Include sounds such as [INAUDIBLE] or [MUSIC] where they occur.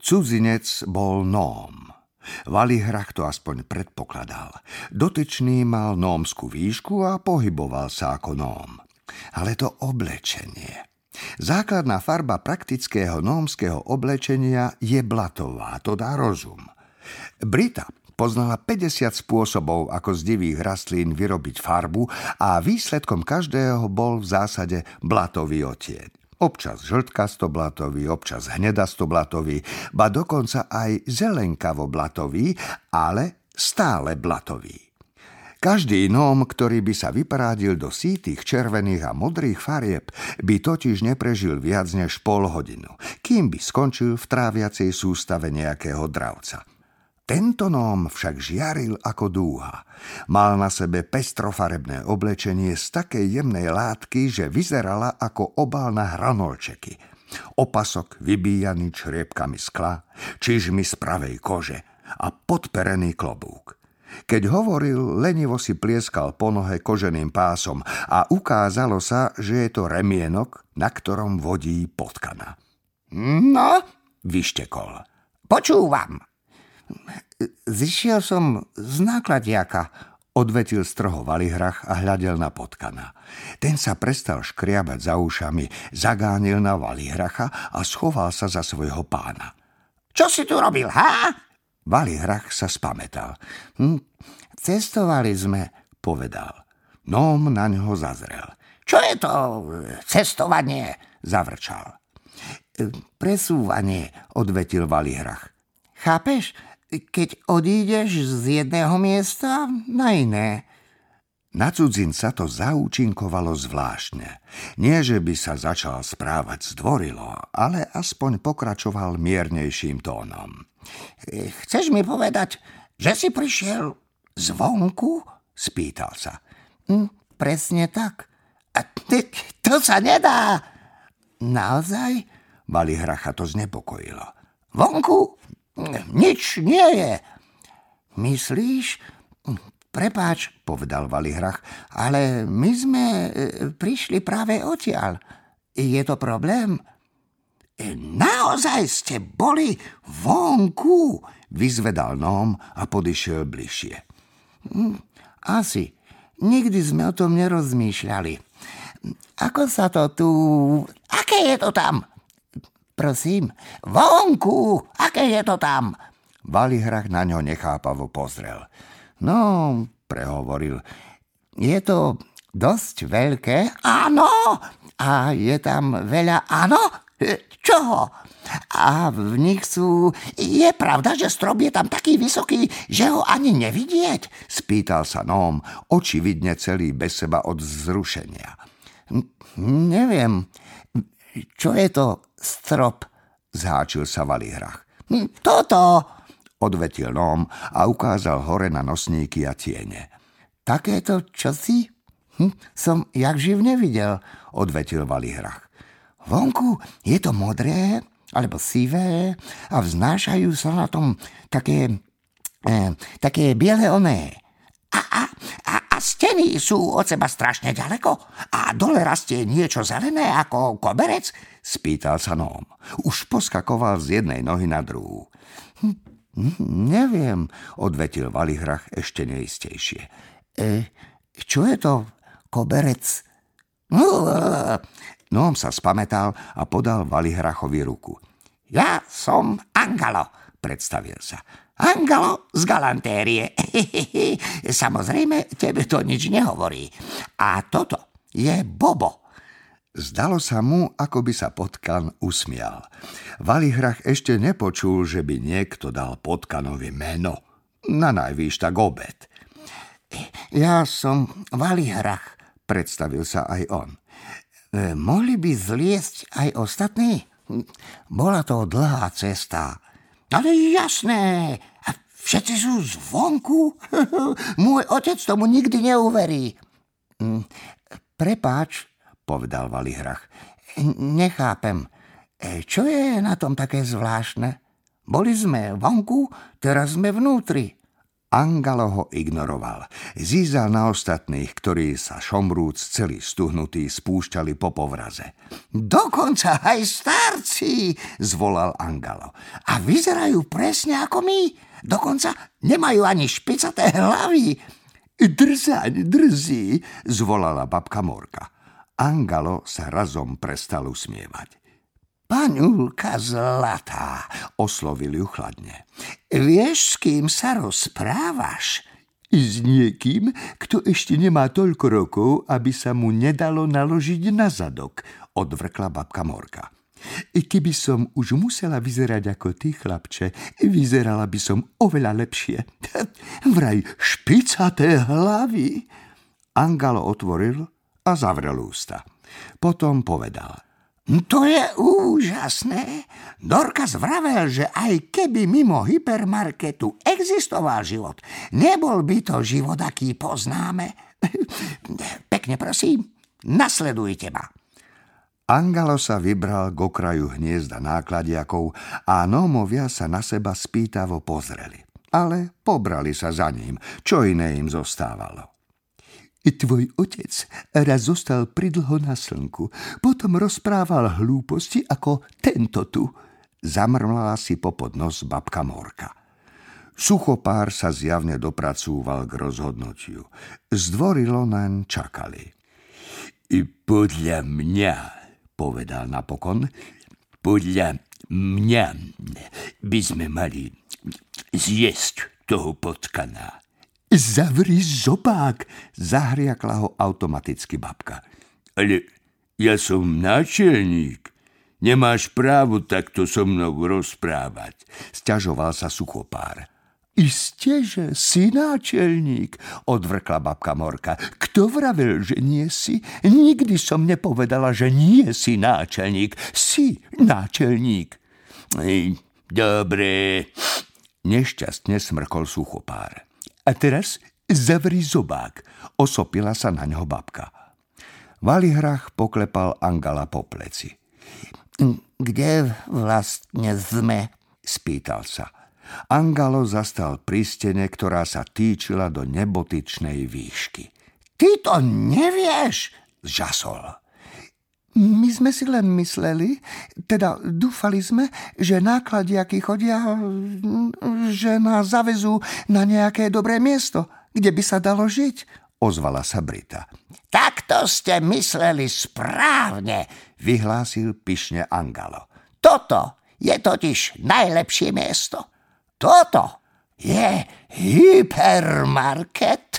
Cudzinec bol nóm. Valihrach to aspoň predpokladal. Dotyčný mal nómskú výšku a pohyboval sa ako nóm. Ale to oblečenie. Základná farba praktického nómskeho oblečenia je blatová, to dá rozum. Brita poznala 50 spôsobov, ako z divých rastlín vyrobiť farbu a výsledkom každého bol v zásade blatový otieň. Občas žltkasto-blatový, občas hnedasto-blatový, ba dokonca aj zelenkavo-blatový, ale stále blatový. Každý nom, ktorý by sa vyparádil do sítých červených a modrých farieb, by totiž neprežil viac než pol hodinu, kým by skončil v tráviacej sústave nejakého dravca. Tento nóm však žiaril ako dúha. Mal na sebe pestrofarebné oblečenie z takej jemnej látky, že vyzerala ako obal na hranolčeky. Opasok vybíjaný čriepkami skla, čižmi z pravej kože a podperený klobúk. Keď hovoril, lenivo si plieskal po nohe koženým pásom a ukázalo sa, že je to remienok, na ktorom vodí potkana. No, vyštekol. Počúvam. Zišiel som z nákladiaka, odvetil stroho Valihrach a hľadel na potkana. Ten sa prestal škriabať za ušami, zagánil na Valihracha a schoval sa za svojho pána. Čo si tu robil, ha? Valihrach sa spametal. Hm, cestovali sme, povedal. Nom na ňo zazrel. Čo je to cestovanie? Zavrčal. Presúvanie, odvetil Valihrach. Chápeš? Keď odídeš z jedného miesta na iné. Na cudzinca to zaúčinkovalo zvláštne. Nie, že by sa začal správať zdvorilo, ale aspoň pokračoval miernejším tónom. Chceš mi povedať, že si prišiel zvonku? Spýtal sa. Hm, presne tak. A ty, to sa nedá. Naozaj? Valihracha to znepokojilo. Vonku nič nie je. Myslíš? Prepáč, povedal Valihrach, ale my sme e, prišli práve odtiaľ. Je to problém? E, naozaj ste boli vonku? Vyzvedal Nóm a podišiel bližšie. Hm, asi. Nikdy sme o tom nerozmýšľali. Ako sa to tu... Aké je to tam? Prosím? Vonku! Aké je to tam? Valihrach na ňo nechápavo pozrel. No, prehovoril, je to dosť veľké. Áno! A je tam veľa áno? Čoho? A v nich sú... Je pravda, že strop je tam taký vysoký, že ho ani nevidieť? Spýtal sa Nóm, očividne celý bez seba od zrušenia. Neviem. Čo je to strop? Zháčil sa Valihrach. Hm, toto! Odvetil Nóm a ukázal hore na nosníky a tiene. Takéto čosi? Hm, som jak živ nevidel, odvetil Valihrach. Vonku je to modré, alebo sivé a vznášajú sa na tom také, eh, také biele oné. A, a, steny sú od seba strašne ďaleko a dole rastie niečo zelené ako koberec? Spýtal sa Nóm. Už poskakoval z jednej nohy na druhú. Hm, hm neviem, odvetil Valihrach ešte neistejšie. E, čo je to koberec? Nóm sa spametal a podal Valihrachovi ruku. Ja som Angalo, predstavil sa. Angalo z galantérie. [LAUGHS] Samozrejme, tebe to nič nehovorí. A toto je Bobo. Zdalo sa mu, ako by sa potkan usmial. Valihrach ešte nepočul, že by niekto dal potkanovi meno. Na najvýš tak obed. Ja som Valihrach, predstavil sa aj on. E, mohli by zliesť aj ostatní? Bola to dlhá cesta. Ale jasné, všetci sú zvonku? [LAUGHS] Môj otec tomu nikdy neuverí. Mm, prepáč, povedal Valihrach. Nechápem. E, čo je na tom také zvláštne? Boli sme vonku, teraz sme vnútri. Angalo ho ignoroval. Zízal na ostatných, ktorí sa šomrúc celý stuhnutí spúšťali po povraze. Dokonca aj starci, zvolal Angalo. A vyzerajú presne ako my. Dokonca nemajú ani špicaté hlavy. Drzaň, drzí, zvolala babka Morka. Angalo sa razom prestal usmievať. Paňulka zlatá, oslovil ju chladne. Vieš, s kým sa rozprávaš? S niekým, kto ešte nemá toľko rokov, aby sa mu nedalo naložiť na zadok, odvrkla babka Morka. Keby som už musela vyzerať ako ty, chlapče, vyzerala by som oveľa lepšie. [LAUGHS] Vraj špicaté hlavy. Angalo otvoril a zavrel ústa. Potom povedal – to je úžasné. Dorka zvravel, že aj keby mimo hypermarketu existoval život, nebol by to život, aký poznáme. [LAUGHS] Pekne prosím, nasledujte ma. Angalo sa vybral k okraju hniezda nákladiakov a nómovia sa na seba spýtavo pozreli. Ale pobrali sa za ním, čo iné im zostávalo. Tvoj otec raz zostal pridlho na slnku, potom rozprával hlúposti ako tento tu. Zamrmlala si popod nos babka Morka. Suchopár sa zjavne dopracúval k rozhodnutiu. Zdvorilo len čakali. I podľa mňa, povedal napokon, podľa mňa by sme mali zjesť toho potkana. Zavri zobák, zahriakla ho automaticky babka. Ale ja som náčelník. Nemáš právo takto so mnou rozprávať, sťažoval sa suchopár. Isté, že si náčelník, odvrkla babka Morka. Kto vravel, že nie si? Nikdy som nepovedala, že nie si náčelník. Si náčelník. Dobre, nešťastne smrkol suchopár. A teraz zavri zobák, osopila sa na ňo babka. Valihrach poklepal Angala po pleci. Kde vlastne sme? spýtal sa. Angalo zastal pri stene, ktorá sa týčila do nebotičnej výšky. Ty to nevieš, žasol. My sme si len mysleli, teda dúfali sme, že nákladiaky chodia, že nás zavezú na nejaké dobré miesto, kde by sa dalo žiť, ozvala sa Brita. Takto ste mysleli správne, vyhlásil pyšne Angalo. Toto je totiž najlepšie miesto. Toto je hypermarket.